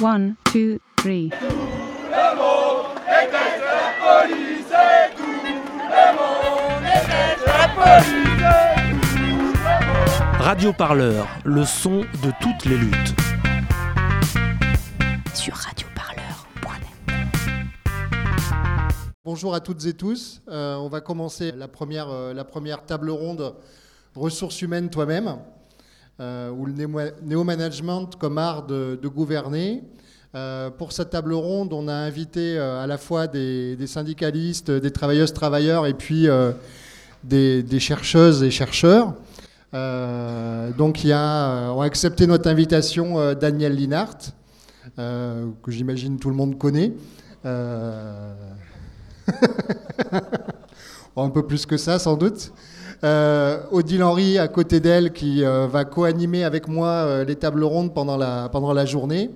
One, two, three. Radio Parleur, le son de toutes les luttes. Sur radioparleur.net. Bonjour à toutes et tous. Euh, on va commencer la première, euh, la première table ronde ressources humaines toi-même, euh, ou le néo- néo-management comme art de, gouverner. Euh, pour cette table ronde, on a invité euh, à la fois des, syndicalistes, des travailleuses, travailleurs, et puis euh, des, chercheuses et chercheurs. Donc, y a, on a accepté notre invitation Daniel Linhart, que j'imagine tout le monde connaît. Un peu plus que ça, sans doute. Euh, Odile Henry à côté d'elle qui euh, va co-animer avec moi euh, les tables rondes pendant la, journée.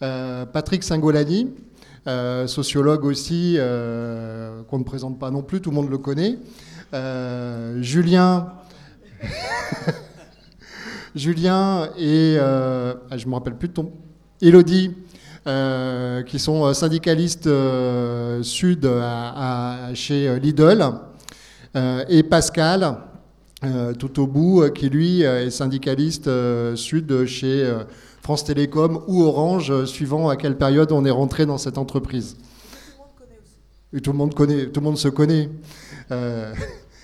Patrick Singolani, sociologue aussi, qu'on ne présente pas non plus, tout le monde le connaît. Julien. Julien et ah, je me rappelle plus de ton. Elodie, qui sont syndicalistes sud chez Lidl, et Pascal, euh, tout au bout, euh, qui lui euh, est syndicaliste euh, sud chez euh, France Télécom ou Orange, euh, suivant à quelle période on est rentré dans cette entreprise. Tout le monde connaît, tout le monde se connaît. Euh,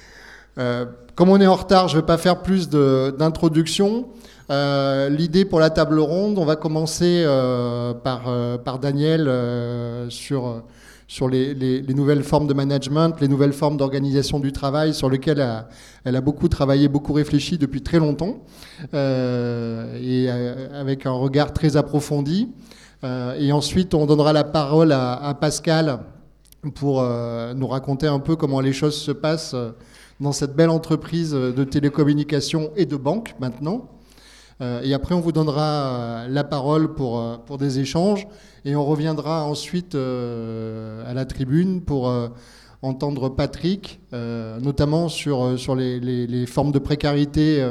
euh, comme on est en retard, je ne vais pas faire plus d'introduction. Euh, L'idée pour la table ronde, on va commencer euh, par, euh, par Daniel euh, sur, euh, sur les, les- les nouvelles formes de management, les nouvelles formes d'organisation du travail sur lesquelles elle a, beaucoup travaillé, beaucoup réfléchi depuis très longtemps, euh, et euh, avec un regard très approfondi. Euh, et ensuite, on donnera la parole à, Pascal pour nous raconter un peu comment les choses se passent dans cette belle entreprise de télécommunications et de banque maintenant. Euh, et après, on vous donnera euh, la parole pour, euh, pour des échanges et on reviendra ensuite à la tribune pour entendre Patrick, notamment sur, sur les, les- formes de précarité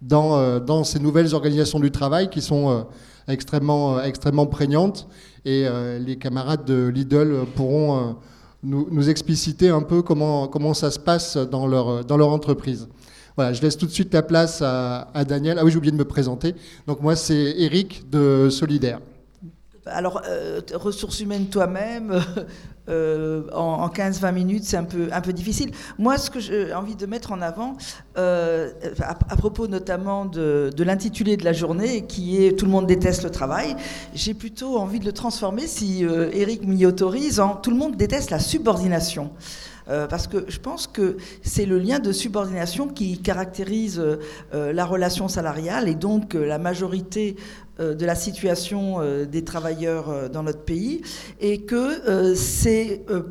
dans, dans ces nouvelles organisations du travail qui sont extrêmement, extrêmement prégnantes. Et les camarades de Lidl pourront nous, expliciter un peu comment, ça se passe dans leur, dans leur entreprise. Voilà, je laisse tout de suite la place à, à Daniel. Ah oui, j'ai oublié de me présenter. Donc moi, c'est Eric de Solidaire. Alors, euh, ressources humaines toi-même, euh, en, en 15-20 minutes, c'est un peu, un peu difficile. Moi, ce que j'ai envie de mettre en avant, euh, à, propos notamment de, l'intitulé de la journée, qui est Tout le monde déteste le travail, j'ai plutôt envie de le transformer, si Eric m'y autorise, en Tout le monde déteste la subordination. Parce que je pense que c'est le lien de subordination qui caractérise la relation salariale et donc la majorité de la situation euh, des travailleurs euh, dans notre pays, et que euh, c'est euh,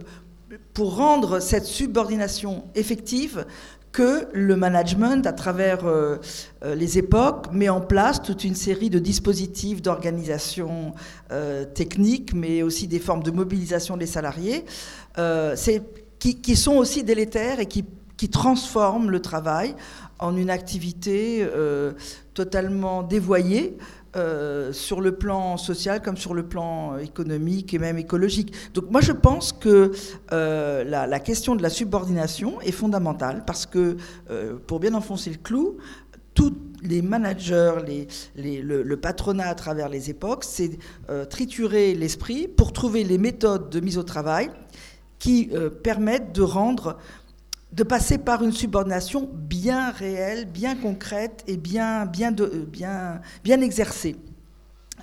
pour rendre cette subordination effective que le management, à travers euh, euh, les époques, met en place toute une série de dispositifs d'organisation euh, technique, mais aussi des formes de mobilisation des salariés, euh, qui, qui sont aussi délétères et qui, qui transforment le travail en une activité euh, totalement dévoyée. Euh, sur le plan social comme sur le plan économique et même écologique. Donc moi je pense que euh, la, question de la subordination est fondamentale parce que euh, pour bien enfoncer le clou, tous les managers, les, le, le patronat à travers les époques, c'est triturer l'esprit pour trouver les méthodes de mise au travail qui permettent de rendre, de passer par une subordination bien réelle, bien concrète et bien, bien, euh, bien exercée.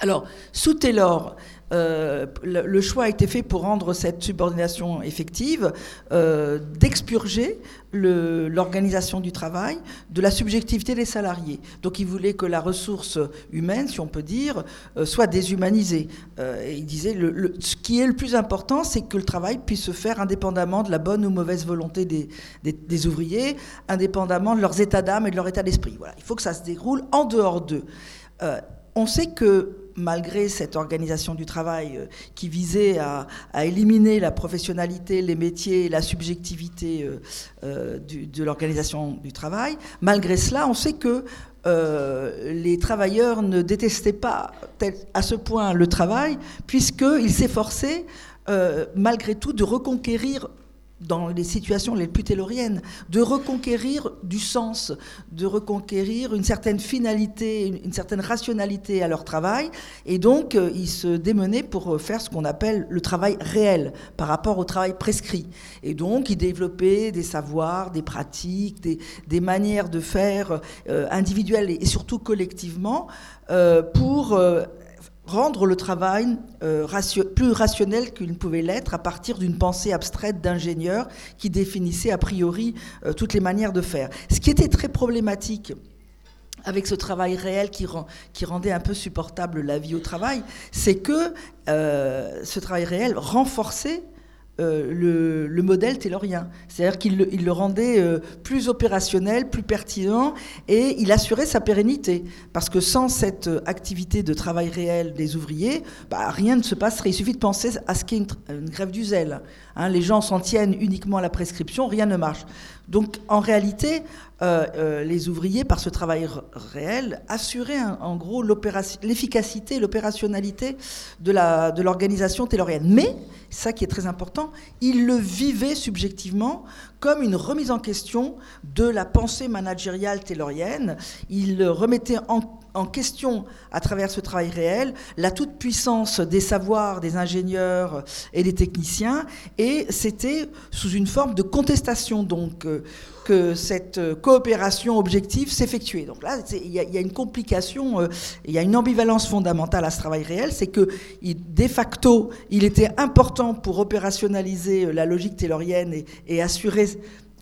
Alors, sous Taylor, euh, le, choix a été fait pour rendre cette subordination effective, euh, d'expurger l'organisation du travail de la subjectivité des salariés. Donc il voulait que la ressource humaine, si on peut dire, euh, soit déshumanisée. Il disait, le, ce qui est le plus important, c'est que le travail puisse se faire indépendamment de la bonne ou mauvaise volonté des, ouvriers, indépendamment de leurs états d'âme et de leur état d'esprit. Voilà. Il faut que ça se déroule en dehors d'eux. On sait que malgré cette organisation du travail euh, qui visait à, éliminer la professionnalité, les métiers, la subjectivité euh, euh, de l'organisation du travail, malgré cela, on sait que les travailleurs ne détestaient pas à ce point le travail, puisqu'ils s'efforçaient malgré tout de reconquérir dans les situations les plus telluriennes, de reconquérir du sens, de reconquérir une certaine finalité, une, certaine rationalité à leur travail. Et donc, euh, ils se démenaient pour euh, faire ce qu'on appelle le travail réel par rapport au travail prescrit. Et donc, ils développaient des savoirs, des pratiques, des, manières de faire euh, individuelles et, surtout collectivement pour rendre le travail euh, plus rationnel qu'il ne pouvait l'être à partir d'une pensée abstraite d'ingénieur qui définissait a priori euh, toutes les manières de faire. Ce qui était très problématique avec ce travail réel qui, rend, qui rendait un peu supportable la vie au travail, c'est que euh, ce travail réel renforçait euh, le, modèle taylorien. C'est-à-dire qu'il le, rendait euh, plus opérationnel, plus pertinent, et il assurait sa pérennité. Parce que sans cette euh, activité de travail réel des ouvriers, bah, rien ne se passerait. Il suffit de penser à ce qu'est une, grève du zèle. Hein. les gens s'en tiennent uniquement à la prescription, rien ne marche. Donc en réalité, les ouvriers, par ce travail réel, assuraient en gros l'efficacité, l'opérationnalité de l'organisation de taylorienne. Mais ça qui est très important, il le vivait subjectivement comme une remise en question de la pensée managériale taylorienne. Il remettait en, question, à travers ce travail réel, la toute-puissance des savoirs des ingénieurs et des techniciens, et c'était sous une forme de contestation. Donc, euh, que cette coopération objective s'effectuait. Donc là, il y, a une complication, euh, il y a une ambivalence fondamentale à ce travail réel, c'est que de facto, il était important pour opérationnaliser la logique taylorienne et, assurer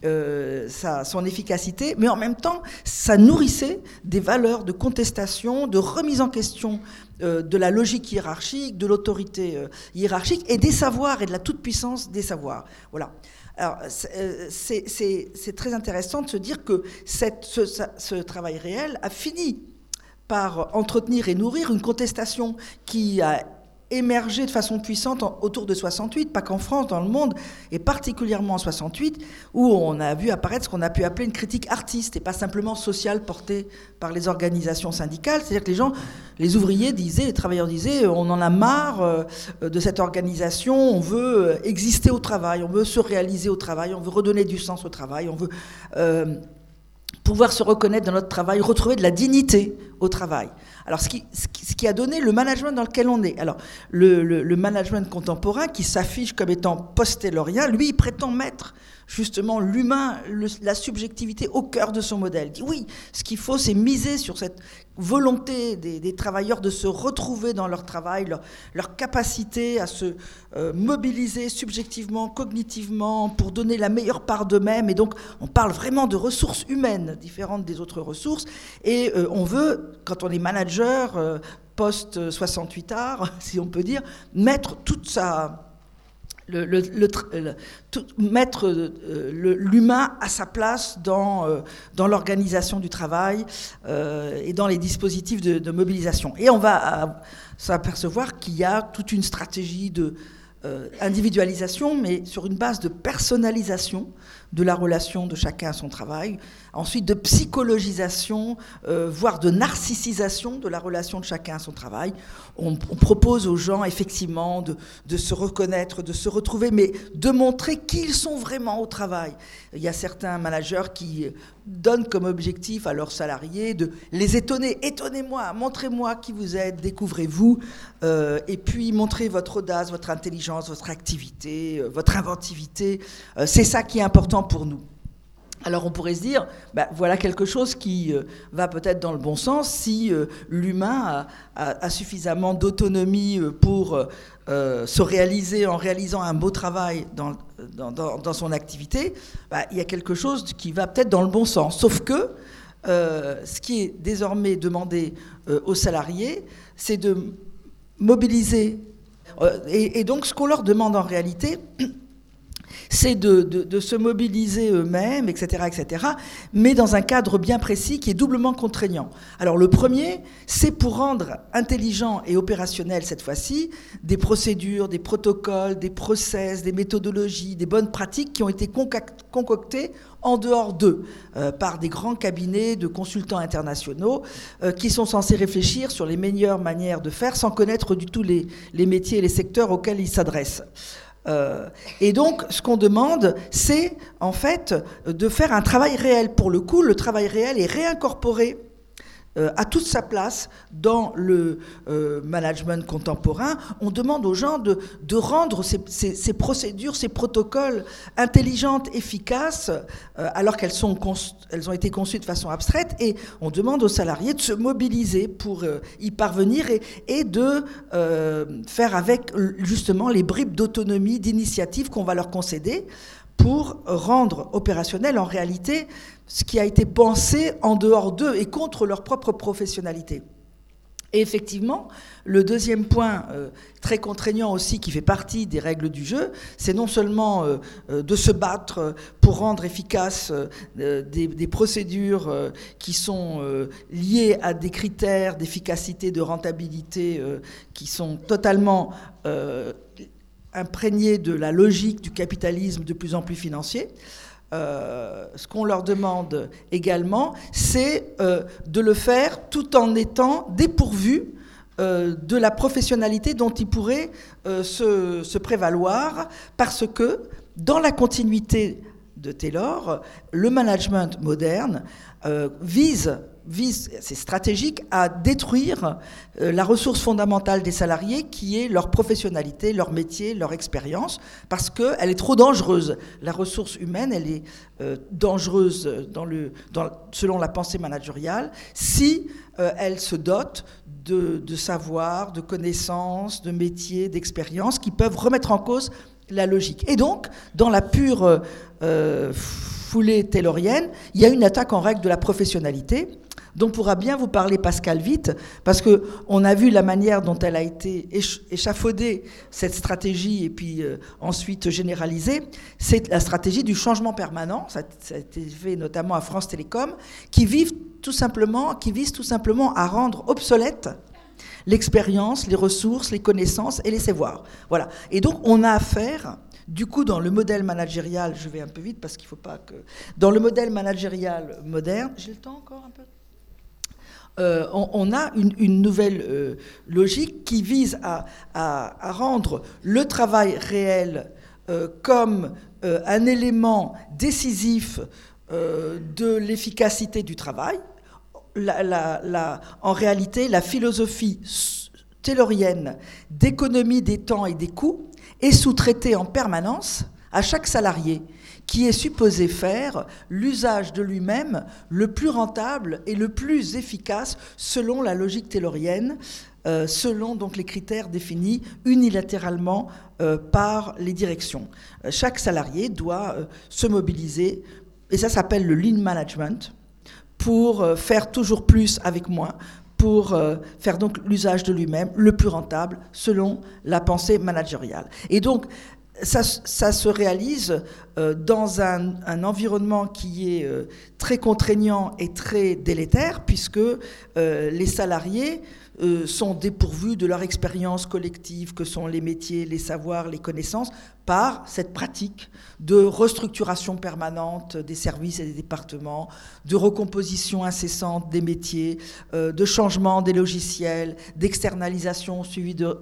sa, son efficacité, mais en même temps, ça nourrissait des valeurs de contestation, de remise en question de la logique hiérarchique, de l'autorité hiérarchique et des savoirs et de la toute-puissance des savoirs. Voilà. Alors, euh, c'est très intéressant de se dire que cette, ce, travail réel a fini par entretenir et nourrir une contestation qui a émergé de façon puissante autour de 68, pas qu'en France, dans le monde, et particulièrement en 68, où on a vu apparaître ce qu'on a pu appeler une critique artiste, et pas simplement sociale portée par les organisations syndicales. C'est-à-dire que les gens, les ouvriers disaient, les travailleurs disaient, on en a marre euh, de cette organisation, on veut euh, exister au travail, on veut se réaliser au travail, on veut redonner du sens au travail, on veut... Euh, pouvoir se reconnaître dans notre travail, retrouver de la dignité au travail. Alors, ce qui, a donné le management dans lequel on est. Alors, le, le, management contemporain, qui s'affiche comme étant post-taylorien, lui, il prétend mettre justement l'humain, la subjectivité au cœur de son modèle. Dit oui, ce qu'il faut, c'est miser sur cette volonté des, travailleurs de se retrouver dans leur travail, leur, capacité à se euh, mobiliser subjectivement, cognitivement, pour donner la meilleure part d'eux-mêmes. Et donc, on parle vraiment de ressources humaines différentes des autres ressources. Et euh, on veut, quand on est manager, euh, post-68 art, si on peut dire, mettre toute sa le, mettre euh, l'humain à sa place dans, euh, dans l'organisation du travail euh, et dans les dispositifs de, mobilisation. Et on va s'apercevoir qu'il y a toute une stratégie de individualisation, mais sur une base de personnalisation de la relation de chacun à son travail, ensuite de psychologisation, euh, voire de narcissisation de la relation de chacun à son travail. On, propose aux gens effectivement de, se reconnaître, de se retrouver, mais de montrer qu'ils sont vraiment au travail. Il y a certains managers qui donnent comme objectif à leurs salariés de les étonner. Étonnez-moi, montrez-moi qui vous êtes, découvrez-vous, euh, et puis montrez votre audace, votre intelligence, votre activité, euh, votre inventivité. C'est ça qui est important pour nous. Alors on pourrait se dire, bah, voilà quelque chose qui euh, va peut-être dans le bon sens si euh, l'humain a, suffisamment d'autonomie euh, pour se réaliser en réalisant un beau travail dans, son activité. Bah, il y a quelque chose qui va peut-être dans le bon sens. Sauf que ce qui est désormais demandé aux salariés, c'est de mobiliser. Et, donc ce qu'on leur demande en réalité, c'est de, se mobiliser eux-mêmes, etc., etc., mais dans un cadre bien précis qui est doublement contraignant. Alors le premier, c'est pour rendre intelligent et opérationnel cette fois-ci des procédures, des protocoles, des process, des méthodologies, des bonnes pratiques qui ont été concoctées en dehors d'eux, euh, par des grands cabinets de consultants internationaux euh, qui sont censés réfléchir sur les meilleures manières de faire sans connaître du tout les métiers et les secteurs auxquels ils s'adressent. Euh, et donc, ce qu'on demande, c'est en fait de faire un travail réel. Pour le coup, le travail réel est réincorporé euh, à toute sa place dans le euh, management contemporain. On demande aux gens de, rendre ces, procédures, ces protocoles intelligentes, efficaces, euh, alors qu'elles ont été conçues de façon abstraite. Et on demande aux salariés de se mobiliser pour euh, y parvenir et, de euh, faire avec justement les bribes d'autonomie, d'initiative qu'on va leur concéder pour rendre opérationnel en réalité ce qui a été pensé en dehors d'eux et contre leur propre professionnalité. Et effectivement, le deuxième point euh, très contraignant aussi qui fait partie des règles du jeu, c'est non seulement euh, euh de se battre pour rendre efficaces des, procédures qui sont liées à des critères d'efficacité, de rentabilité qui sont totalement imprégnés de la logique du capitalisme de plus en plus financier. Euh, ce qu'on leur demande également, c'est euh, de le faire tout en étant dépourvu euh, de la professionnalité dont ils pourraient se, prévaloir, parce que dans la continuité de Taylor, le management moderne vise vise, c'est stratégique, à détruire euh, la ressource fondamentale des salariés qui est leur professionnalité, leur métier, leur expérience, parce qu'elle est trop dangereuse. La ressource humaine, elle est euh, dangereuse dans le, selon la pensée managériale si euh, elle se dote de, de savoir, de connaissances, de métiers, d'expériences qui peuvent remettre en cause la logique. Et donc, dans la pure foulée taylorienne, il y a une attaque en règle de la professionnalité dont pourra bien vous parler Pascal Vite, parce que on a vu la manière dont elle a été échafaudée, cette stratégie, et puis euh, ensuite généralisée. C'est la stratégie du changement permanent, ça, a été fait notamment à France Télécom, qui, vivent tout simplement, vise tout simplement à rendre obsolète l'expérience, les ressources, les connaissances et les savoirs. Voilà. Et donc, on a affaire du coup, dans le modèle managérial, je vais un peu vite parce qu'il ne faut pas que. Dans le modèle managérial moderne, j'ai le temps encore un peu? Euh, on, a une, nouvelle euh, logique qui vise à, rendre le travail réel euh, comme un élément décisif de l'efficacité du travail. En réalité, la philosophie taylorienne d'économie des temps et des coûts est sous-traitée en permanence à chaque salarié qui est supposé faire l'usage de lui-même le plus rentable et le plus efficace selon la logique taylorienne, euh, selon donc les critères définis unilatéralement euh, par les directions. Euh, chaque salarié doit se mobiliser, et ça s'appelle le lean management, pour faire toujours plus avec moins, pour faire donc l'usage de lui-même le plus rentable selon la pensée managériale. Et donc, ça, ça, se réalise euh, dans un, un, environnement qui est euh, très contraignant et très délétère, puisque euh, les salariés sont dépourvus de leur expérience collective, que sont les métiers, les savoirs, les connaissances, par cette pratique de restructuration permanente des services et des départements, de recomposition incessante des métiers, euh, de changement des logiciels, d'externalisation suivie de,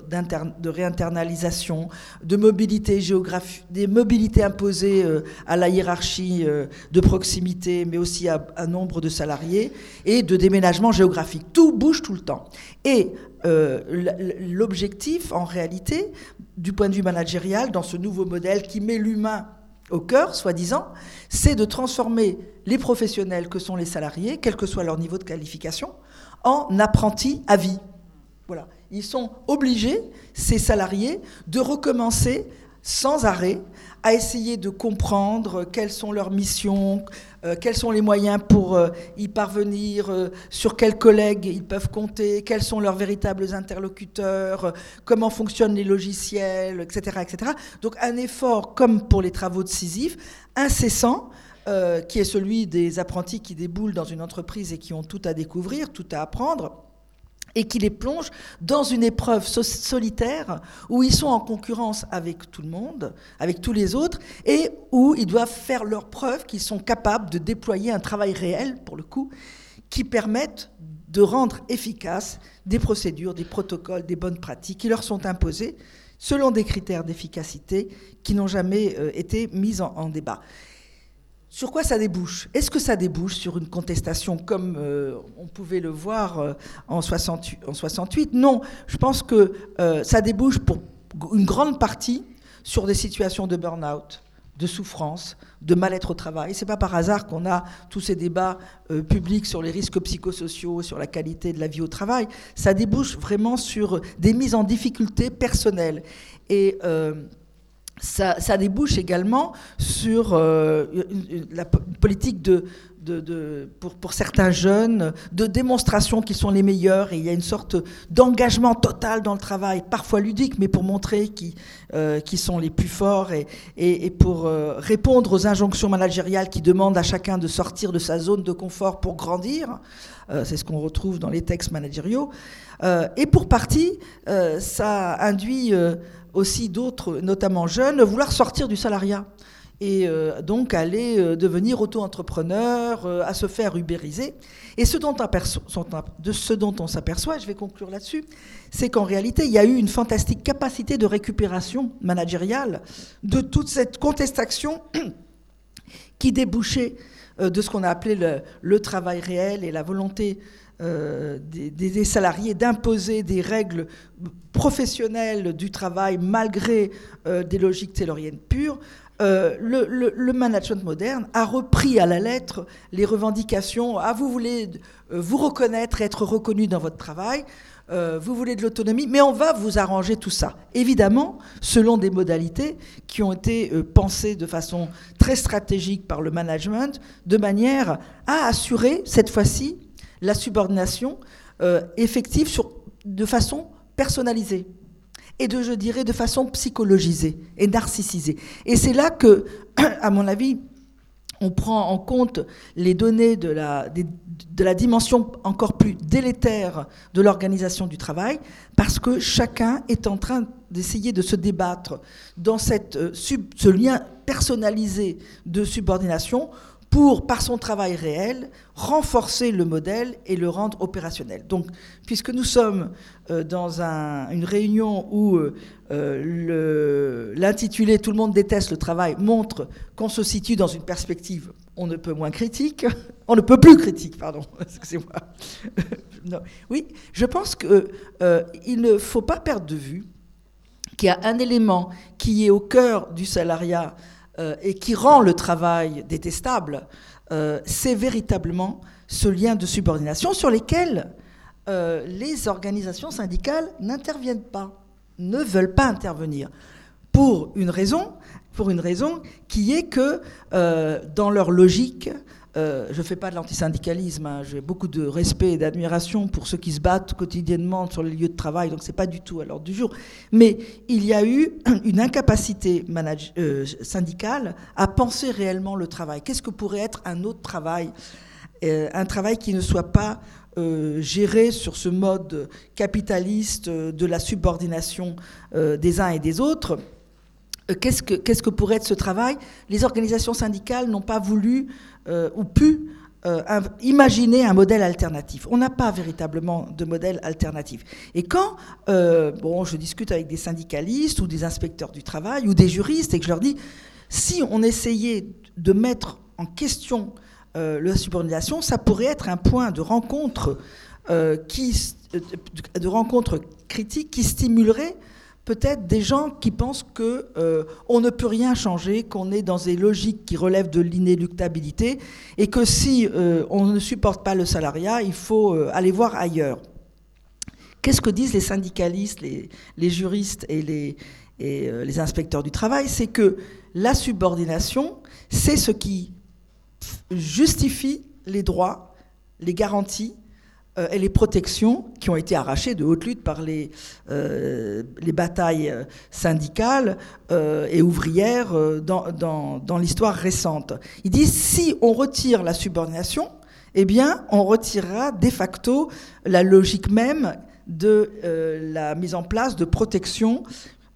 réinternalisation, de mobilité géographique, des mobilités imposées euh, à la hiérarchie euh, de proximité, mais aussi à un nombre de salariés, et de déménagement géographique. Tout bouge tout le temps. Et l'objectif, en réalité, du point de vue managérial, dans ce nouveau modèle qui met l'humain au cœur, soi-disant, c'est de transformer les professionnels que sont les salariés, quel que soit leur niveau de qualification, en apprentis à vie. Voilà. Ils sont obligés, ces salariés, de recommencer sans arrêt à essayer de comprendre quelles sont leurs missions, euh, quels sont les moyens pour euh, y parvenir, euh, sur quels collègues ils peuvent compter, quels sont leurs véritables interlocuteurs, comment fonctionnent les logiciels, etc., etc. Donc un effort, comme pour les travaux de Sisyphe, incessant, qui est celui des apprentis qui déboulent dans une entreprise et qui ont tout à découvrir, tout à apprendre et qui les plonge dans une épreuve so- solitaire où ils sont en concurrence avec tout le monde, avec tous les autres, et où ils doivent faire leur preuve qu'ils sont capables de déployer un travail réel, pour le coup, qui permette de rendre efficaces des procédures, des protocoles, des bonnes pratiques qui leur sont imposées selon des critères d'efficacité qui n'ont jamais euh, été mis en débat. Sur quoi ça débouche? Est-ce que ça débouche sur une contestation comme euh, on pouvait le voir euh, en, 68, en 68 Non, je pense que euh, ça débouche pour une grande partie sur des situations de burn-out, de souffrance, de mal-être au travail. C'est pas par hasard qu'on a tous ces débats publics sur les risques psychosociaux, sur la qualité de la vie au travail. Ça débouche vraiment sur des mises en difficulté personnelles. Et ça, débouche également sur euh, la politique de, pour, certains jeunes de démonstration qu'ils sont les meilleurs et il y a une sorte d'engagement total dans le travail, parfois ludique, mais pour montrer qui, euh, qui sont les plus forts et, et- pour euh, répondre aux injonctions managériales qui demandent à chacun de sortir de sa zone de confort pour grandir. Euh, C'est ce qu'on retrouve dans les textes managériaux. Et pour partie, ça induit aussi d'autres, notamment jeunes, vouloir sortir du salariat et euh, donc aller euh, devenir auto-entrepreneur, euh, à se faire ubériser. Et ce dont, de ce dont on s'aperçoit, je vais conclure là-dessus, c'est qu'en réalité, il y a eu une fantastique capacité de récupération managériale de toute cette contestation qui débouchait de ce qu'on a appelé le, travail réel et la volonté des, salariés d'imposer des règles professionnelles du travail malgré des logiques tayloriennes pures. Euh, le, management moderne a repris à la lettre les revendications. Ah, vous voulez euh, vous reconnaître, être reconnu dans votre travail, euh, vous voulez de l'autonomie, mais on va vous arranger tout ça. Évidemment, selon des modalités qui ont été pensées de façon très stratégique par le management, de manière à assurer, cette fois-ci, la subordination effective de façon personnalisée et de, je dirais, de façon psychologisée et narcissisée. Et c'est là que, à mon avis, on prend en compte les données de la, dimension encore plus délétère de l'organisation du travail, parce que chacun est en train d'essayer de se débattre dans euh, ce lien personnalisé de subordination pour, par son travail réel, renforcer le modèle et le rendre opérationnel. Donc, puisque nous sommes euh, dans un- une réunion où euh, euh, l'intitulé Tout le monde déteste le travail montre qu'on se situe dans une perspective on ne peut moins critique, on ne peut plus critique, pardon, excusez-moi. Oui, je pense qu'il ne faut pas perdre de vue qu'il y a un élément qui est au cœur du salariat euh, et qui rend le travail détestable, euh, c'est véritablement ce lien de subordination sur lesquels euh, les organisations syndicales n'interviennent pas, ne veulent pas intervenir, pour une raison, qui est que dans leur logique, euh, je ne fais pas de l'antisyndicalisme, hein, j'ai beaucoup de respect et d'admiration pour ceux qui se battent quotidiennement sur les lieux de travail, donc ce n'est pas du tout à l'ordre du jour. Mais il y a eu une incapacité euh, syndicale à penser réellement le travail. Qu'est-ce que pourrait être un autre travail Euh, Un travail qui ne soit pas géré sur ce mode capitaliste de la subordination des uns et des autres? Euh, Qu'est-ce que, pourrait être ce travail? Les organisations syndicales n'ont pas voulu euh, ou pu euh, imaginer un modèle alternatif. On n'a pas véritablement de modèle alternatif. Et quand je discute avec des syndicalistes ou des inspecteurs du travail ou des juristes et que je leur dis, si on essayait de mettre en question la subordination, ça pourrait être un point de rencontre qui, de rencontre critique qui stimulerait peut-être des gens qui pensent que euh, on ne peut rien changer, qu'on est dans des logiques qui relèvent de l'inéluctabilité et que si euh, on ne supporte pas le salariat, il faut euh, aller voir ailleurs. Qu'est-ce que disent les syndicalistes, les, juristes et euh, les inspecteurs du travail? C'est que la subordination, c'est ce qui justifie les droits, les garanties euh, et les protections qui ont été arrachées de haute lutte par les, euh, les batailles euh, syndicales et ouvrières dans, dans, dans l'histoire récente. Ils disent si on retire la subordination, eh bien, on retirera de facto la logique même de la mise en place de protections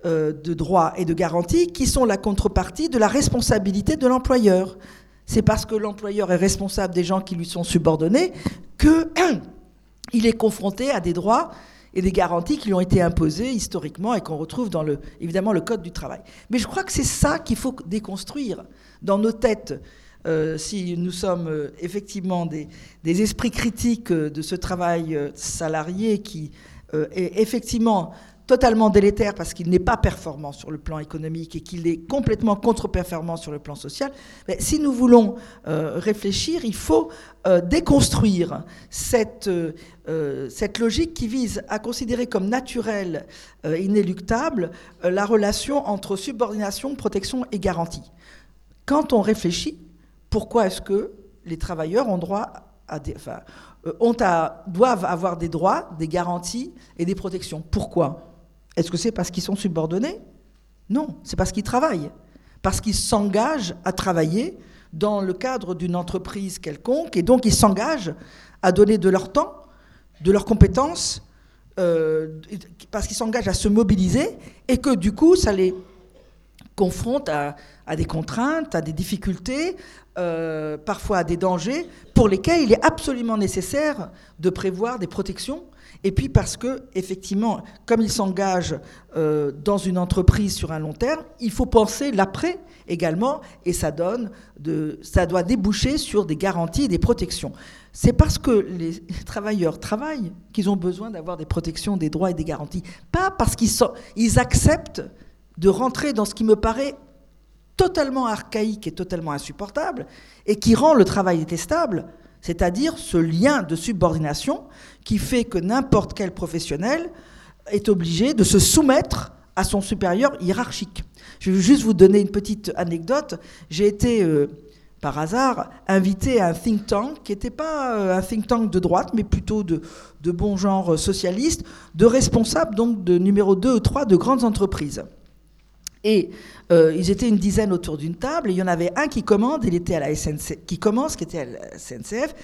de droits et de garanties qui sont la contrepartie de la responsabilité de l'employeur. C'est parce que l'employeur est responsable des gens qui lui sont subordonnés que il est confronté à des droits et des garanties qui lui ont été imposées historiquement et qu'on retrouve dans le, Code du travail. Mais je crois que c'est ça qu'il faut déconstruire dans nos têtes. Euh, si nous sommes euh, effectivement des, esprits critiques euh, de ce travail salarié qui est effectivement totalement délétère parce qu'il n'est pas performant sur le plan économique et qu'il est complètement contre-performant sur le plan social, mais si nous voulons euh, réfléchir, il faut euh, déconstruire cette, euh, cette logique qui vise à considérer comme naturelle, inéluctable, la relation entre subordination, protection et garantie. Quand on réfléchit, pourquoi est-ce que les travailleurs ont droit à des, ont à, doivent avoir des droits, des garanties et des protections? Pourquoi? Est-ce que c'est parce qu'ils sont subordonnés? Non, c'est parce qu'ils travaillent. Parce qu'ils s'engagent à travailler dans le cadre d'une entreprise quelconque, et donc ils s'engagent à donner de leur temps, de leurs compétences, euh, parce qu'ils s'engagent à se mobiliser, et que du coup, ça les confronte à, des contraintes, à des difficultés, euh, parfois à des dangers, pour lesquels il est absolument nécessaire de prévoir des protections et puis parce que, effectivement, comme il s'engage euh, dans une entreprise sur un long terme, il faut penser l'après également, et ça donne, ça doit déboucher sur des garanties et des protections. C'est parce que les travailleurs travaillent qu'ils ont besoin d'avoir des protections, des droits et des garanties, pas parce qu'ils ils acceptent de rentrer dans ce qui me paraît totalement archaïque et totalement insupportable, et qui rend le travail détestable, c'est-à-dire ce lien de subordination qui fait que n'importe quel professionnel est obligé de se soumettre à son supérieur hiérarchique. Je vais juste vous donner une petite anecdote. J'ai été, euh, par hasard, invité à un think tank qui n'était pas euh, un think tank de droite, mais plutôt de, bon genre socialiste, de responsables donc de numéro 2 ou 3 de grandes entreprises. Et euh, ils étaient une dizaine autour d'une table, et il y en avait un qui commande, il était à la SNC, qui commence, qui était à la SNCF,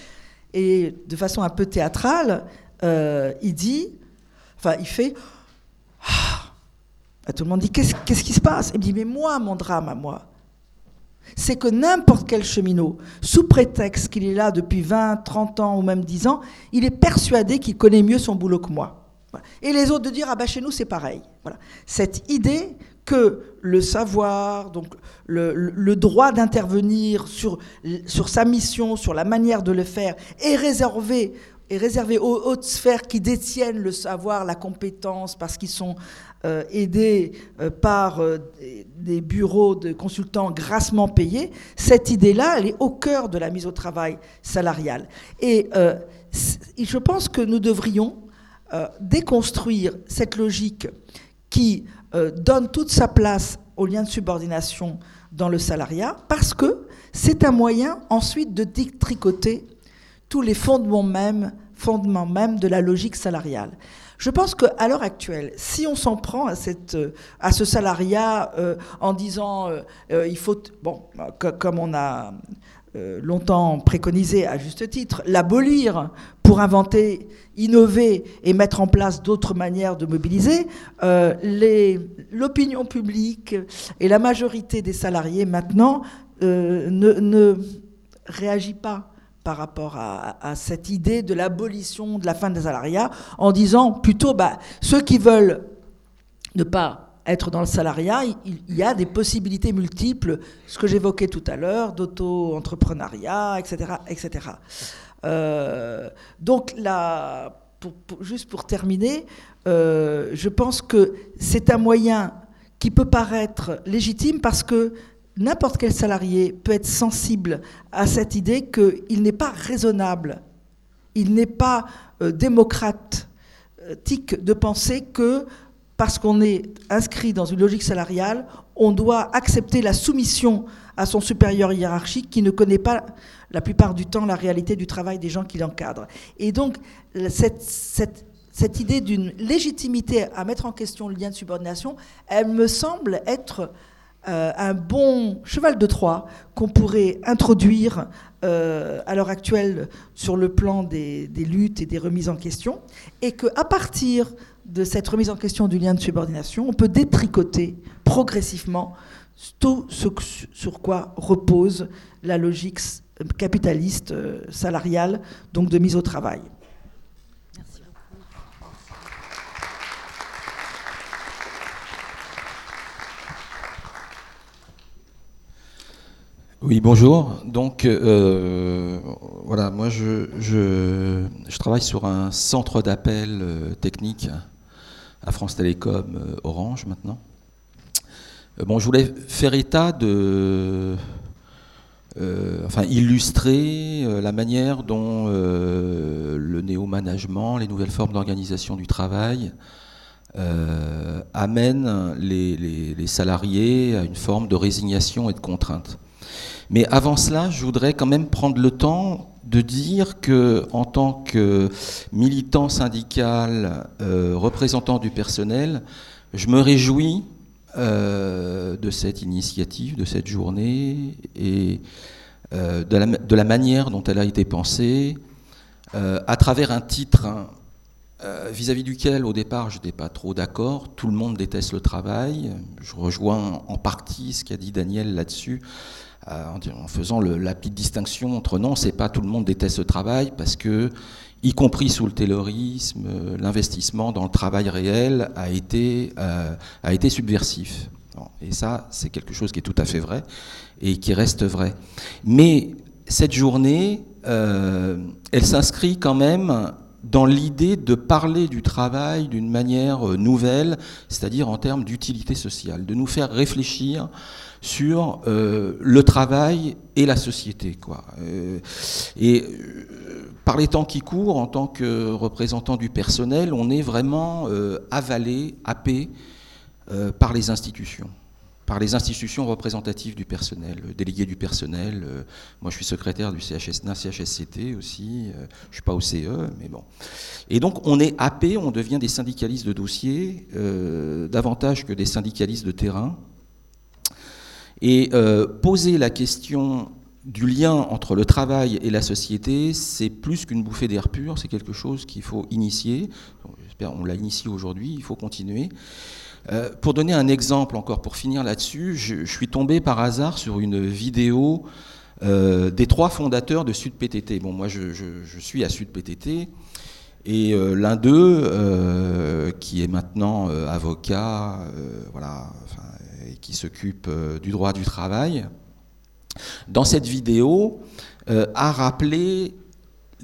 et de façon un peu théâtrale, euh, il dit, enfin, il fait, ah, tout le monde dit, qu'est-ce, qui se passe? Il me dit, mais moi, mon drame à moi, c'est que n'importe quel cheminot, sous prétexte qu'il est là depuis 20, 30 ans ou même 10 ans, il est persuadé qu'il connaît mieux son boulot que moi. Et les autres de dire, ah ben chez nous c'est pareil. Voilà. Cette idée que le savoir, donc le, droit d'intervenir sur, sur sa mission, sur la manière de le faire, est réservé, est réservé aux hautes sphères qui détiennent le savoir, la compétence, parce qu'ils sont euh, aidés euh, par euh, des bureaux de consultants grassement payés, cette idée-là, elle est au cœur de la mise au travail salariale. Et je pense que nous devrions déconstruire cette logique qui euh, donne toute sa place au lien de subordination dans le salariat, parce que c'est un moyen ensuite de tricoter tous les fondements mêmes, fondements même de la logique salariale. Je pense qu'à l'heure actuelle, si on s'en prend à, cette, à ce salariat euh, en disant euh, euh, il faut, bon, comme on a euh, longtemps préconisé à juste titre, l'abolir pour inventer, innover et mettre en place d'autres manières de mobiliser, euh, l'opinion publique et la majorité des salariés maintenant euh, ne, réagit pas par rapport à, à, cette idée de l'abolition de la fin des salariats, en disant plutôt bah, ceux qui veulent ne pas être dans le salariat, il, y a des possibilités multiples, ce que j'évoquais tout à l'heure, d'auto-entrepreneuriat, etc. etc. Euh, donc là, juste pour terminer, euh, je pense que c'est un moyen qui peut paraître légitime parce que n'importe quel salarié peut être sensible à cette idée qu'il n'est pas raisonnable, il n'est pas euh, démocrate tic de penser que parce qu'on est inscrit dans une logique salariale, on doit accepter la soumission à son supérieur hiérarchique qui ne connaît pas la plupart du temps la réalité du travail des gens qui l'encadrent. Et donc, cette, cette, cette idée d'une légitimité à mettre en question le lien de subordination, elle me semble être euh, un bon cheval de Troie qu'on pourrait introduire euh, à l'heure actuelle sur le plan des, des, luttes et des remises en question, et qu'à partir de cette remise en question du lien de subordination, on peut détricoter progressivement tout ce sur quoi repose la logique capitaliste euh, salariale, donc de mise au travail. Merci beaucoup. Oui, bonjour. Donc, euh, voilà, moi, je, je, je, travaille sur un centre d'appel euh, technique à France Télécom euh, Orange maintenant. Euh, bon, je voulais faire état de. Euh, enfin, illustrer euh, la manière dont le néo-management, les nouvelles formes d'organisation du travail amènent les, les, salariés à une forme de résignation et de contrainte. Mais avant cela, je voudrais quand même prendre le temps de dire que, en tant que militant syndical, représentant du personnel, je me réjouis de cette initiative, de cette journée et euh, de, la, manière dont elle a été pensée, euh, à travers un titre vis-à-vis -vis duquel au départ je n'étais pas trop d'accord, tout le monde déteste le travail, je rejoins en partie ce qu'a dit Daniel là-dessus, en faisant la petite distinction entre non, c'est pas tout le monde déteste le travail parce que y compris sous le taylorisme, euh, l'investissement dans le travail réel a été, euh, subversif. Et ça, c'est quelque chose qui est tout à fait vrai et qui reste vrai. Mais cette journée, euh, elle s'inscrit quand même dans l'idée de parler du travail d'une manière euh, nouvelle, c'est-à-dire en termes d'utilité sociale, de nous faire réfléchir sur euh, le travail et la société. Euh, et par les temps qui courent, en tant que représentant du personnel, on est vraiment avalé, happé par les institutions par les institutions représentatives du personnel, délégué du personnel. Euh, moi, je suis secrétaire du CHSNA, CHSCT aussi. Euh, je ne suis pas au CE, mais bon. Et donc, on est happé, on devient des syndicalistes de dossier, euh, davantage que des syndicalistes de terrain. Et euh, poser la question du lien entre le travail et la société, c'est plus qu'une bouffée d'air pur, c'est quelque chose qu'il faut initier. J'espère on l'a initié aujourd'hui, il faut continuer. Euh, pour donner un exemple encore, pour finir là-dessus, je, suis tombé par hasard sur une vidéo euh, des trois fondateurs de Sud PTT. Bon, moi, je, suis à Sud PTT. Et euh, l'un d'eux, qui est maintenant avocat, voilà, et qui s'occupe du droit du travail, dans cette vidéo, a rappelé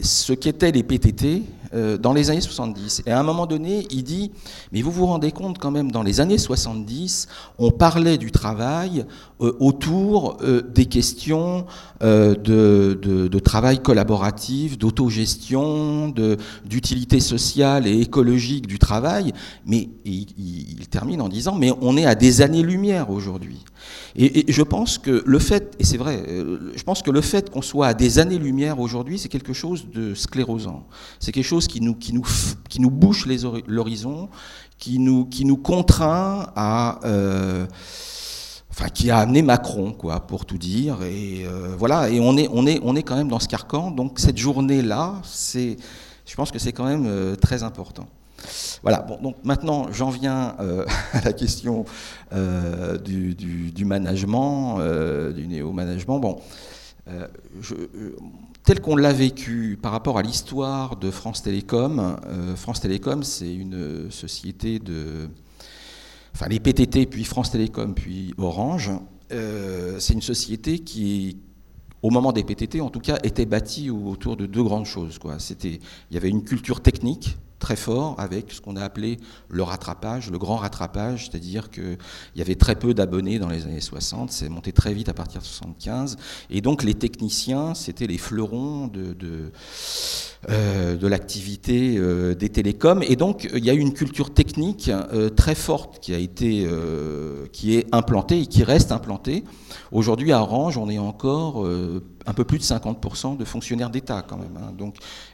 ce qu'étaient les PTT euh, dans les années 70. Et à un moment donné, il dit, mais vous vous rendez compte quand même, dans les années 70, on parlait du travail euh, autour euh, des questions de, travail collaboratif, d'autogestion, d'utilité sociale et écologique du travail, mais il, termine en disant, mais on est à des années-lumière aujourd'hui. Et, et, je pense que le fait, et c'est vrai, je pense que le fait qu'on soit à des années-lumière aujourd'hui, c'est quelque chose de sclérosant. C'est quelque chose qui nous, qui nous, qui nous bouche l'horizon, qui nous, qui nous contraint à... Euh, enfin, qui a amené Macron, quoi, pour tout dire. Et euh, voilà, et on est, on, est, on est quand même dans ce carcan. Donc cette journée-là, je pense que c'est quand même euh, très important. Voilà, bon, donc maintenant j'en viens à la question du, du, du, management, du néo-management. Bon, je, tel qu'on l'a vécu par rapport à l'histoire de France Télécom, France Télécom c'est une société de. Enfin, les PTT, puis France Télécom, puis Orange, c'est une société qui, au moment des PTT, en tout cas, était bâtie autour de deux grandes choses. Quoi. Il y avait une culture technique, très fort avec ce qu'on a appelé le rattrapage, le grand rattrapage, c'est-à-dire qu'il y avait très peu d'abonnés dans les années 60, c'est monté très vite à partir de 75, et donc les techniciens, c'était les fleurons de, de, euh, l'activité euh, des télécoms, et donc il y a eu une culture technique euh, très forte qui a été, qui est implantée et qui reste implantée. Aujourd'hui à Orange, on est encore un peu plus de 50% de fonctionnaires d'État quand même, hein,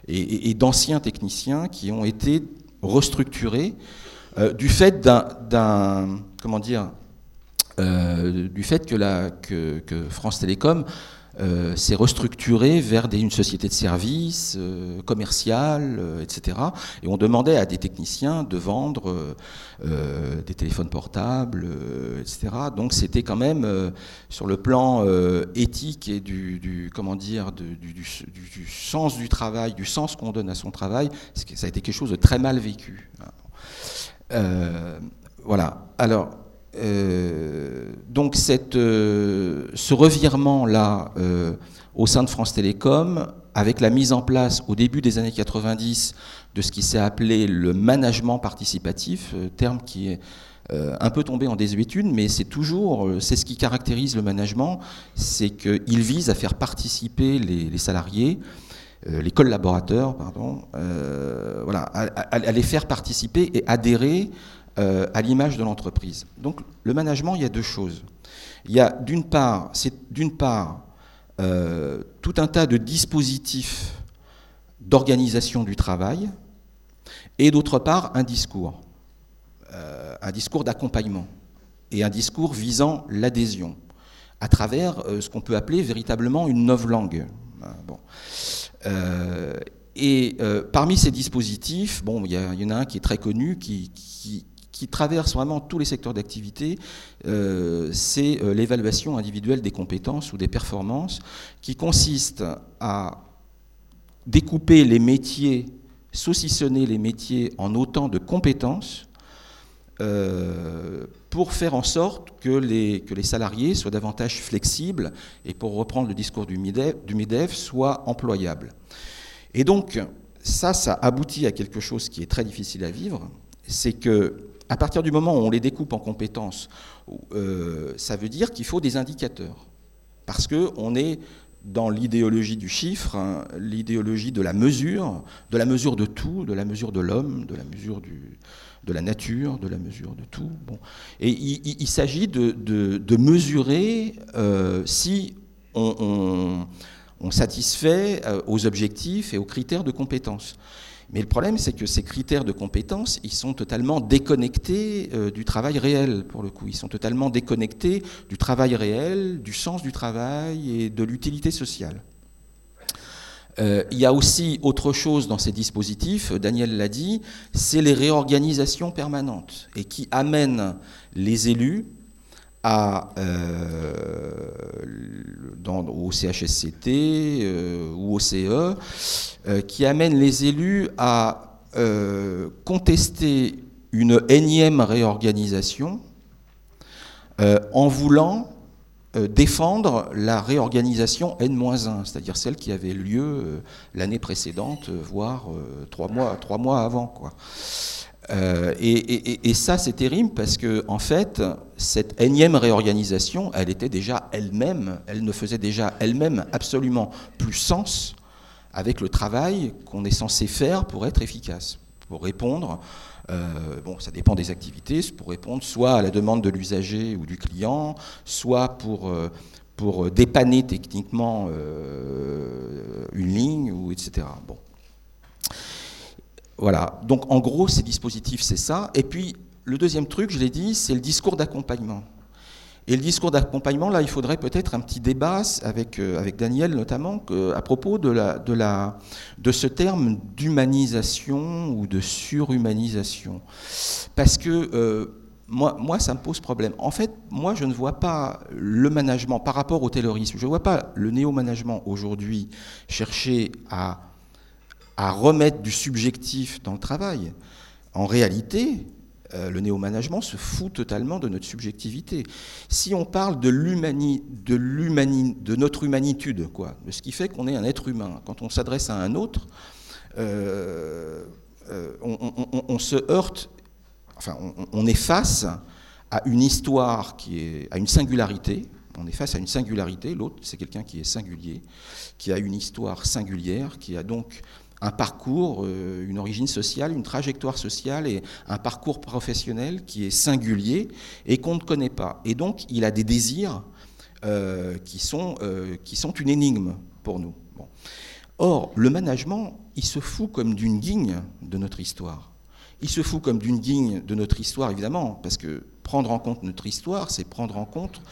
et, d'anciens techniciens qui ont été restructurés euh, du fait d'un- comment dire, euh, du fait que France Télécom euh, s'est restructurée vers une société de services euh, commerciale, euh, etc. Et on demandait à des techniciens de vendre euh, des téléphones portables, etc. Donc c'était quand même sur le plan éthique et du, comment dire du, sens du travail, du sens qu'on donne à son travail, ça a été quelque chose de très mal vécu. Euh, voilà. Alors, euh, donc euh, ce revirement-là euh, au sein de France Télécom, avec la mise en place au début des années 90 de ce qui s'est appelé le management participatif, terme qui est un peu tombé en désuétude, mais c'est toujours, c'est ce qui caractérise le management, c'est qu'il vise à faire participer les, salariés, les collaborateurs, pardon, voilà, à les faire participer et adhérer euh, à l'image de l'entreprise. Donc le management, il y a deux choses. Il y a d'une part, c'est d'une part euh, tout un tas de dispositifs d'organisation du travail, et d'autre part un discours, euh, un discours d'accompagnement et un discours visant l'adhésion à travers ce qu'on peut appeler véritablement une langue. Bon. Euh, et parmi ces dispositifs, bon, il y, en a un qui est très connu, qui- qui traverse vraiment tous les secteurs d'activité, euh, c'est euh, l'évaluation individuelle des compétences ou des performances, qui consiste à découper les métiers, saucissonner les métiers en autant de compétences euh, pour faire en sorte que les, que les salariés soient davantage flexibles et pour reprendre le discours du MEDEF, du MEDEF soient employables. Et donc, ça, ça aboutit à quelque chose qui est très difficile à vivre, c'est que à partir du moment où on les découpe en compétences, euh, ça veut dire qu'il faut des indicateurs. Parce qu'on est dans l'idéologie du chiffre, hein, l'idéologie de la mesure, de la mesure de tout, de la mesure de l'homme, de la mesure de la nature, de la mesure de tout. Bon. Et il, s'agit de, mesurer euh, si on satisfait euh, aux objectifs et aux critères de compétence. Mais le problème, c'est que ces critères de compétence, ils sont totalement déconnectés euh, du travail réel, pour le coup. Ils sont totalement déconnectés du travail réel, du sens du travail et de l'utilité sociale. Euh, il y a aussi autre chose dans ces dispositifs, Daniel l'a dit, c'est les réorganisations permanentes et qui amènent les élus euh, au CHSCT euh, ou au CE, euh, qui amènent les élus à contester une énième réorganisation en voulant défendre la réorganisation N-1, c'est-à-dire celle qui avait lieu l'année précédente, voire trois, mois, trois mois avant. Quoi. Euh, et, ça, c'est terrible parce que, en fait, cette énième réorganisation, elle était déjà elle-même, elle ne faisait déjà elle-même absolument plus sens avec le travail qu'on est censé faire pour être efficace, pour répondre. euh, bon, ça dépend des activités, pour répondre soit à la demande de l'usager ou du client, soit pour, euh, pour dépanner techniquement une ligne, ou etc. Bon. Voilà, donc en gros, ces dispositifs, c'est ça. Et puis, le deuxième truc, je l'ai dit, c'est le discours d'accompagnement. Et le discours d'accompagnement, là, il faudrait peut-être un petit débat avec, euh, avec Daniel notamment à propos de, la, de, la, de ce terme d'humanisation ou de surhumanisation. Parce que euh, moi, moi, ça me pose problème. En fait, moi, je ne vois pas le management par rapport au taylorisme. Je ne vois pas le néo-management aujourd'hui chercher à à remettre du subjectif dans le travail. En réalité, euh, le néo-management se fout totalement de notre subjectivité. Si on parle de, de, de notre humanitude, quoi, de ce qui fait qu'on est un être humain, quand on s'adresse à un autre, euh, on, se heurte, enfin, on, est face à une histoire qui est à une singularité. On est face à une singularité. L'autre, c'est quelqu'un qui est singulier, qui a une histoire singulière, qui a donc un parcours, euh, une origine sociale, une trajectoire sociale et un parcours professionnel qui est singulier et qu'on ne connaît pas. Et donc, il a des désirs euh, qui, sont, euh, qui sont une énigme pour nous. Or, le management, il se fout comme d'une guigne de notre histoire. Il se fout comme d'une guigne de notre histoire, évidemment, parce que prendre en compte notre histoire, c'est prendre en compte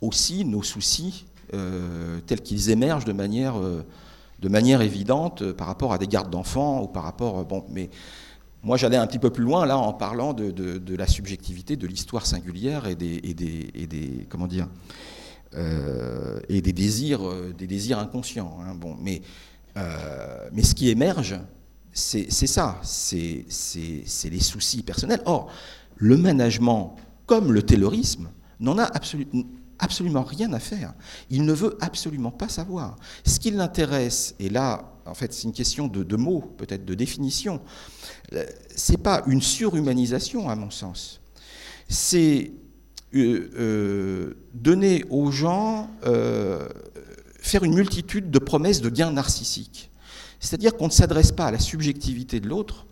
aussi nos soucis tels qu'ils émergent de manière de manière évidente euh, par rapport à des gardes d'enfants ou par rapport. Euh, bon, mais moi, j'allais un petit peu plus loin là en parlant de, la subjectivité de l'histoire singulière et des, et et des comment dire euh, et désirs inconscients. Hein, bon, mais mais ce qui émerge, c'est ça, c'est les soucis personnels. Or, le management, comme le taylorisme, n'en a absolument absolument rien à faire. Il ne veut absolument pas savoir. Ce qui l'intéresse, et là, en fait, c'est une question de, mots, peut-être de définition, euh, c'est pas une surhumanisation, à mon sens. C'est euh, euh, donner aux gens, faire une multitude de promesses de gains narcissiques. C'est-à-dire qu'on ne s'adresse pas à la subjectivité de l'autre,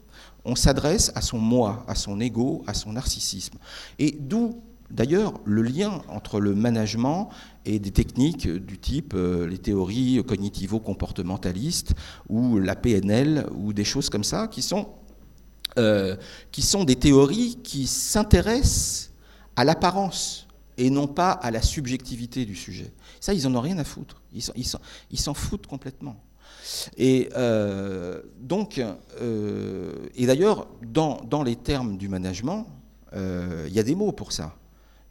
on s'adresse à son moi, à son ego, à son narcissisme. Et d'où D'ailleurs, le lien entre le management et des techniques du type euh, les théories cognitivo-comportementalistes ou la PNL ou des choses comme ça, qui sont, euh, qui sont des théories qui s'intéressent à l'apparence et non pas à la subjectivité du sujet. Ça, ils n'en ont rien à foutre. Ils s'en foutent complètement. Et euh, donc, et d'ailleurs, dans, dans, les termes du management, il y a des mots pour ça.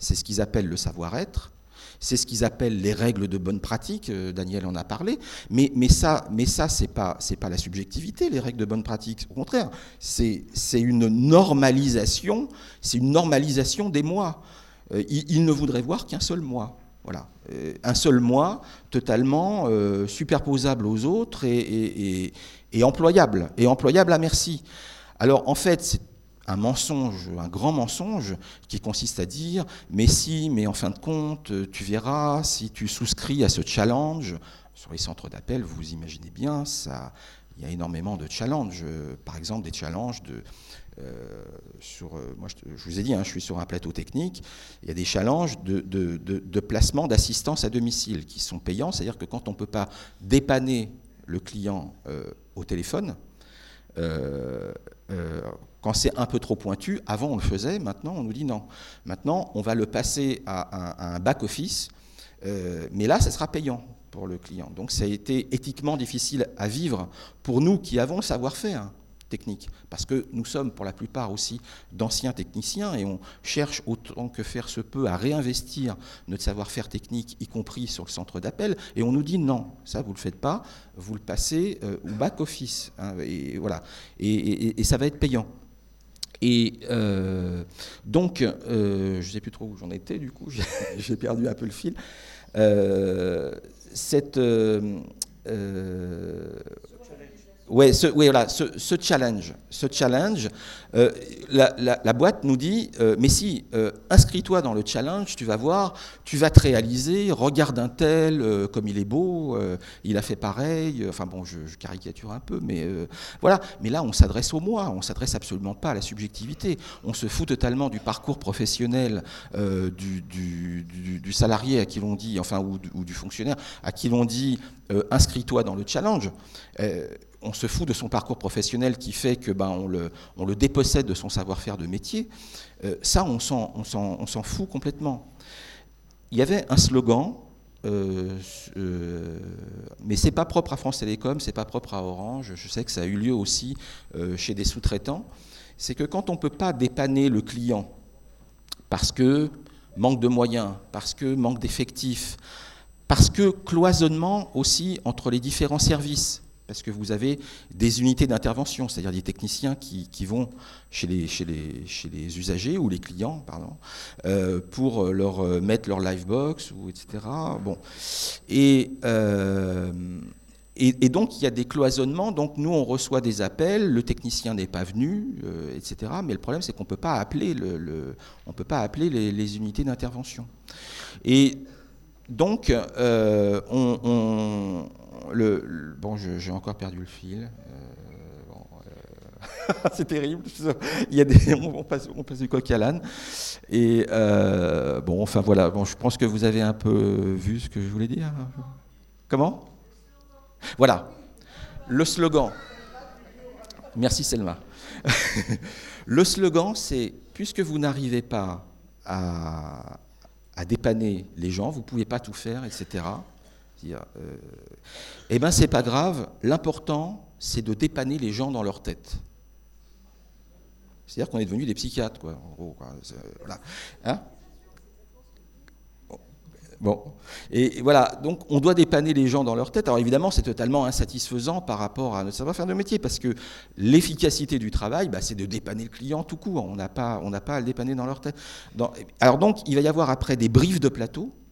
C'est ce qu'ils appellent le savoir-être. C'est ce qu'ils appellent les règles de bonne pratique. Euh, Daniel en a parlé. Mais, mais ça, mais ça pas, pas la subjectivité, les règles de bonne pratique. Au contraire, c'est, c'est une normalisation. C'est une normalisation des mois. Euh, ils, ne voudraient voir qu'un seul mois. Voilà, euh, un seul mois totalement superposable aux autres et, et, et, employable, et employable à merci. Alors en fait, c'est un mensonge, un grand mensonge qui consiste à dire mais si, mais en fin de compte, tu verras, si tu souscris à ce challenge, sur les centres d'appel, vous imaginez bien, ça, il y a énormément de challenges, par exemple des challenges de... Euh, sur, euh, moi, je, vous ai dit, hein, je suis sur un plateau technique. Il y a des challenges de, de placement d'assistance à domicile qui sont payants, c'est-à-dire que quand on ne peut pas dépanner le client euh, au téléphone, quand c'est un peu trop pointu, avant on le faisait, maintenant on nous dit non. Maintenant on va le passer à un, back-office, euh, mais là ça sera payant pour le client. Donc ça a été éthiquement difficile à vivre pour nous qui avons le savoir-faire technique, parce que nous sommes pour la plupart aussi d'anciens techniciens et on cherche autant que faire se peut à réinvestir notre savoir-faire technique, y compris sur le centre d'appel, et on nous dit non, ça vous le faites pas, vous le passez euh, au back-office, hein, et voilà, et ça va être payant. Et euh, donc, euh, je ne sais plus trop où j'en étais, du coup, j'ai perdu un peu le fil. Euh, cette, Ouais, oui, voilà, ce, challenge, ce challenge, euh, la, boîte nous dit, euh, mais si, euh, inscris-toi dans le challenge, tu vas voir, tu vas te réaliser, regarde un tel, comme il est beau, il a fait pareil, enfin bon, je, caricature un peu, mais voilà. Mais là, on s'adresse au moi, on s'adresse absolument pas à la subjectivité. On se fout totalement du parcours professionnel du, salarié à qui l'on dit, enfin, ou, ou, du fonctionnaire à qui l'on dit, inscris-toi dans le challenge on se fout de son parcours professionnel qui fait que ben, on, le, dépossède de son savoir-faire de métier, euh, ça, on s'en fout complètement. Il y avait un slogan, euh, euh, mais c'est pas propre à France Télécom, c'est pas propre à Orange, je sais que ça a eu lieu aussi euh, chez des sous-traitants, c'est que quand on ne peut pas dépanner le client parce que manque de moyens, parce que manque d'effectifs, parce que cloisonnement aussi entre les différents services, parce que vous avez des unités d'intervention, c'est-à-dire des techniciens qui, vont chez les, usagers ou les clients, pardon, euh, pour leur euh, mettre leur livebox ou etc. Bon, et euh, et, donc, il y a des cloisonnements. Donc, nous, on reçoit des appels, le technicien n'est pas venu, etc. Mais le problème, c'est qu'on peut pas appeler, le, on peut pas appeler les, unités d'intervention. Et donc, on, le, bon, j'ai encore perdu le fil. Euh, c'est terrible. Il y a des, on, passe, du coq à l'âne. Et bon, enfin voilà. Bon, je pense que vous avez un peu vu ce que je voulais dire. Comment? Voilà, le slogan. Merci Selma. le slogan, c'est puisque vous n'arrivez pas à, dépanner les gens, vous ne pouvez pas tout faire, etc. Euh, eh bien, c'est pas grave. L'important, c'est de dépanner les gens dans leur tête. C'est-à-dire qu'on est devenu des psychiatres. En gros, Voilà. Hein? Bon. Et voilà, donc on doit dépanner les gens dans leur tête. Alors évidemment, c'est totalement insatisfaisant par rapport à ne savoir faire de métier, parce que l'efficacité du travail, bah, c'est de dépanner le client tout court. On n'a pas, pas à le dépanner dans leur tête. alors donc, il va y avoir après des briefs de plateau euh,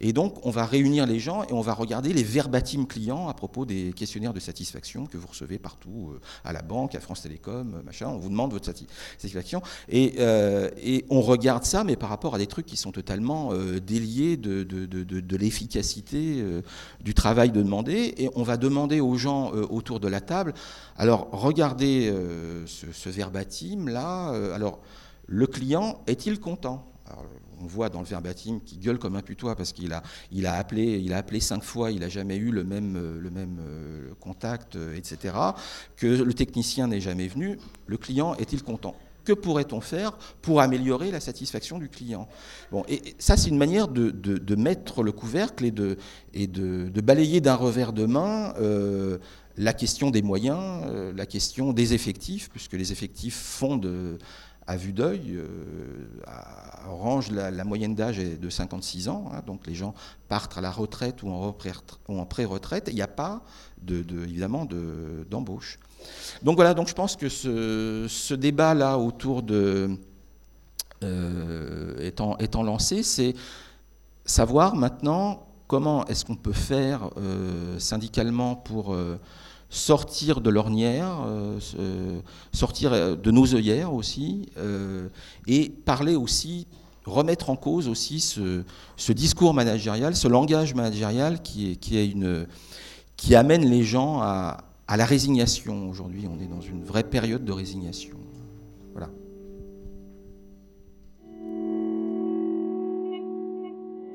et donc, on va réunir les gens et on va regarder les verbatim clients à propos des questionnaires de satisfaction que vous recevez partout, euh, à la banque, à France Télécom, euh, machin. On vous demande votre satisfaction. Et, on regarde ça, mais par rapport à des trucs qui sont totalement déliés de, de, l'efficacité du travail de demander. Et on va demander aux gens autour de la table, alors regardez ce, ce verbatim là. alors, le client est-il content? On voit dans le verbatim qui gueule comme un putois parce qu'il a, appelé, il a appelé cinq fois, il n'a jamais eu le même, même euh, contact, euh, etc. Que le technicien n'est jamais venu. Le client est-il content? Que pourrait-on faire pour améliorer la satisfaction du client? Bon, et ça, c'est une manière de, mettre le couvercle et de, balayer d'un revers de main euh, la question des moyens, la question des effectifs, puisque les effectifs font de, à vue d'œil, euh, à Orange, la, moyenne d'âge est de 56 ans, hein, donc les gens partent à la retraite ou en pré-retraite, il n'y a pas, de, évidemment, d'embauche. donc voilà, donc je pense que ce, débat-là autour de... Euh, étant, lancé, c'est savoir maintenant comment est-ce qu'on peut faire euh, syndicalement pour sortir de l'ornière, euh, sortir euh, de nos œillères aussi, euh, et parler aussi, remettre en cause aussi ce, discours managérial, ce langage managérial qui, amène les gens à la résignation. Aujourd'hui, on est dans une vraie période de résignation. Voilà.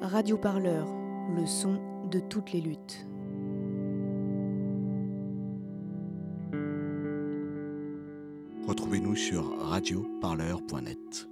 Radio Parleur, le son de toutes les luttes. Retrouvez-nous sur radioparleur.net.